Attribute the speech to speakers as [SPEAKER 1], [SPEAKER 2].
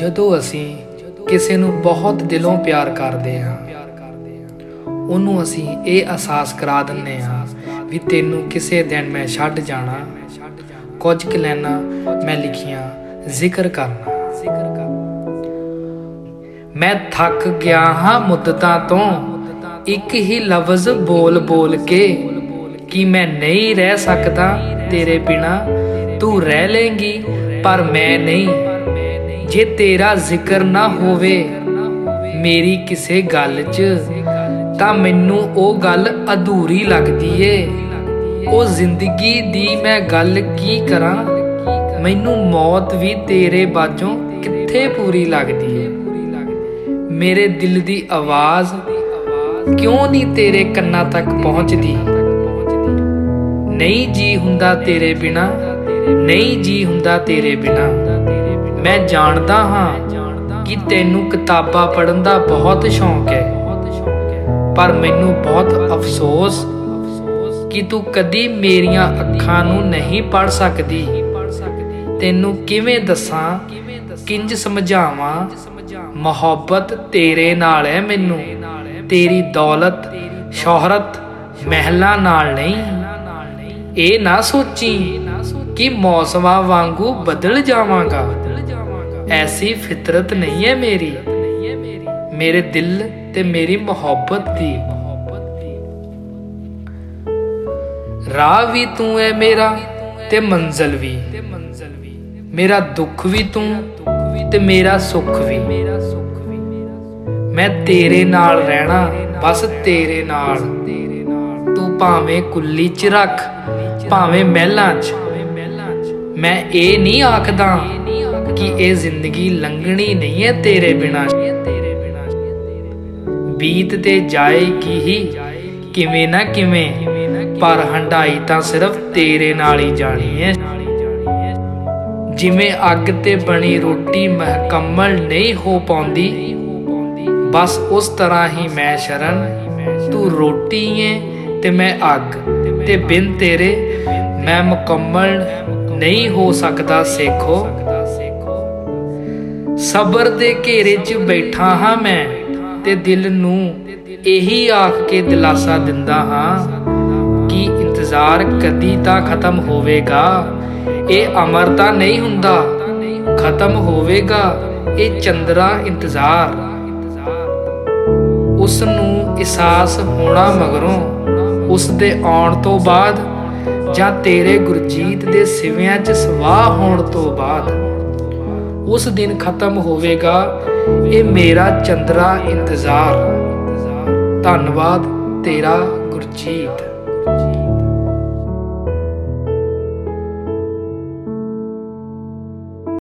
[SPEAKER 1] ਜਦੋਂ ਅਸੀਂ ਕਿਸੇ ਨੂੰ ਬਹੁਤ ਦਿਲੋਂ ਪਿਆਰ ਕਰਦੇ ਹਾਂ, ਉਹਨੂੰ ਅਸੀਂ ਇਹ ਅਹਿਸਾਸ ਕਰਾ ਦਿੰਨੇ ਹਾਂ ਵੀ ਤੈਨੂੰ ਕਿਸੇ ਦਿਨ ਮੈਂ ਛੱਡ ਜਾਣਾ, ਕੁਝ ਕੁ ਲੈਣਾ ਮੈਂ ਲਿਖੀਆਂ, ਜ਼ਿਕਰ ਕਰਨਾ। ਮੈਂ ਥੱਕ ਗਿਆ ਹਾਂ ਮੁੱਦਤਾਂ ਤੋਂ, ਇੱਕ ਹੀ ਲਫ਼ਜ਼ ਬੋਲ ਬੋਲ ਕੇ ਕਿ ਮੈਂ ਨਹੀਂ ਰਹਿ ਸਕਦਾ ਤੇਰੇ ਬਿਨਾ, ਤੂੰ ਰਹਿ ਲੇਂਗੀ ਪਰ ਮੈਂ ਨਹੀਂ। ਜੇ ਤੇਰਾ ਜ਼ਿਕਰ ਨਾ ਹੋਵੇ ਮੇਰੀ ਕਿਸੇ ਗੱਲ 'ਚ, ਤਾਂ ਮੈਨੂੰ ਉਹ ਗੱਲ ਅਧੂਰੀ ਲੱਗਦੀ ਏ। ਉਹ ਜ਼ਿੰਦਗੀ ਦੀ ਮੈਂ ਗੱਲ ਕੀ ਕਰਾਂ? ਮੈਨੂੰ ਮੌਤ ਵੀ ਤੇਰੇ ਬਾਝੋਂ ਕਿੱਥੇ ਪੂਰੀ ਲੱਗਦੀ ਏ? ਮੇਰੇ ਦਿਲ ਦੀ ਆਵਾਜ਼ ਕਿਉਂ ਨਹੀਂ ਤੇਰੇ ਕੰਨਾਂ ਤੱਕ ਪਹੁੰਚਦੀ? ਨਹੀਂ ਜੀ ਹੁੰਦਾ ਤੇਰੇ ਬਿਨਾ, ਨਹੀਂ ਜੀ ਹੁੰਦਾ ਤੇਰੇ ਬਿਨਾ। ਮੈਂ ਜਾਣਦਾ ਹਾਂ ਕਿ ਤੈਨੂੰ ਕਿਤਾਬਾਂ ਪੜ੍ਹਨ ਦਾ ਬਹੁਤ ਸ਼ੌਂਕ ਹੈ। ਪਰ ਮੈਨੂੰ ਬਹੁਤ ਅਫਸੋਸ ਕਿ ਤੂੰ ਕਦੀ ਮੇਰੀਆਂ ਅੱਖਾਂ ਨੂੰ ਨਹੀਂ ਪੜ ਸਕਦੀ। ਤੈਨੂੰ ਕਿਵੇਂ ਦੱਸਾਂ? ਕਿੰਜ ਸਮਝਾਵਾਂ? ਮੁਹੱਬਤ ਤੇਰੇ ਨਾਲ ਹੈ ਮੈਨੂੰ। ਤੇਰੀ ਦੌਲਤ, ਸ਼ੋਹਰਤ, ਮਹਿਲਾਂ ਨਾਲ ਨਹੀਂ। ਇਹ ਨਾ ਸੋਚੀ ਕਿ ਮੌਸਮਾਂ ਵਾਂਗੂ ਬਦਲ ਜਾਵਾਂਗਾ। ਐਸੀ ਫਿਤਰਤ ਨਹੀਂ ਹੈ ਮੇਰੀ। ਮੇਰੇ ਦਿਲ ਤੇ ਮੇਰੀ ਮੁਹੱਬਤ ਦੀ। ਰਾਹ ਵੀ ਤੂੰ ਹੈ ਮੇਰਾ ਤੇ ਮੰਜ਼ਲ ਵੀ। ਮੇਰਾ ਦੁੱਖ ਵੀ ਤੂੰ ਤੇ ਮੇਰਾ ਸੁੱਖ ਵੀ। ਮੈਂ ਤੇਰੇ ਨਾਲ ਰਹਿਣਾ, ਬਸ ਤੇਰੇ ਨਾਲ। ਤੂੰ ਭਾਵੇਂ ਕੁੱਲੀ ਚ ਰੱਖ, ਭਾਵੇਂ ਮਹਿਲਾਂ ਚ। ਮੈਂ ਇਹ ਨਹੀਂ ਆਖਦਾ ਕਿ ਇਹ ਜ਼ਿੰਦਗੀ ਲੰਘਣੀ ਨਹੀਂ ਹੈ ਤੇਰੇ ਬਿਨਾ। ਬੀਤ ਤੇ ਜਾਏਗੀ ਹੀ, ਕਿਵੇਂ ਨਾ ਕਿਵੇਂ, ਪਰ ਹੰਡਾਈ ਤਾਂ ਸਿਰਫ ਤੇਰੇ ਨਾਲ ਹੀ ਜਾਣੀ ਹੈ। ਜਿਵੇਂ ਅੱਗ ਤੇ ਬਣੀ ਰੋਟੀ ਮਹਕਮਲ ਨਹੀਂ ਹੋ ਪਾਉਂਦੀ, ਬਸ ਉਸ ਤਰ੍ਹਾਂ ਹੀ ਮੈਂ ਸ਼ਰਨ, ਤੂੰ ਰੋਟੀ ਏ ਤੇ ਮੈਂ ਅੱਗ ਤੇ ਬਿਨ ਤੇਰੇ, ਮੈਂ ਮੁਕੰਮਲ ਨਹੀਂ ਹੋ ਸਕਦਾ ਸੇਖੋ। ਸਬਰ ਦੇ ਘੇਰੇ 'ਚ ਬੈਠਾ ਹਾਂ ਮੈਂ ਤੇ ਦਿਲ ਨੂੰ ਇਹੀ ਆਖ ਕੇ ਦਿਲਾਸਾ ਦਿੰਦਾ ਹਾਂ ਕਿ ਇੰਤਜ਼ਾਰ ਕਦੀ ਤਾਂ ਖਤਮ ਹੋਵੇਗਾ। ਇਹ ਅਮਰ ਤਾਂ ਨਹੀਂ ਹੁੰਦਾ। ਖਤਮ ਹੋਵੇਗਾ। ਇਹ ਚੰਦਰਾ ਇੰਤਜ਼ਾਰ। ਉਸ ਨੂੰ ਅਹਿਸਾਸ ਹੋਣਾ ਮਗਰੋਂ ਉਸ ਦੇ ਆਉਣ ਤੋਂ ਬਾਅਦ ਜਾਂ ਤੇਰੇ ਗੁਰਜੀਤ ਦੇ ਸਿਵਿਆਂ 'ਚ ਸਵਾਹ ਹੋਣ ਤੋਂ ਬਾਅਦ ਉਸ ਦਿਨ ਖਤਮ ਹੋਵੇਗਾ। ਇਹ ਮੇਰਾ ਚੰਦਰਾ ਇੰਤਜ਼ਾਰ। ਧੰਨਵਾਦ ਤੇਰਾ ਗੁਰਜੀਤ।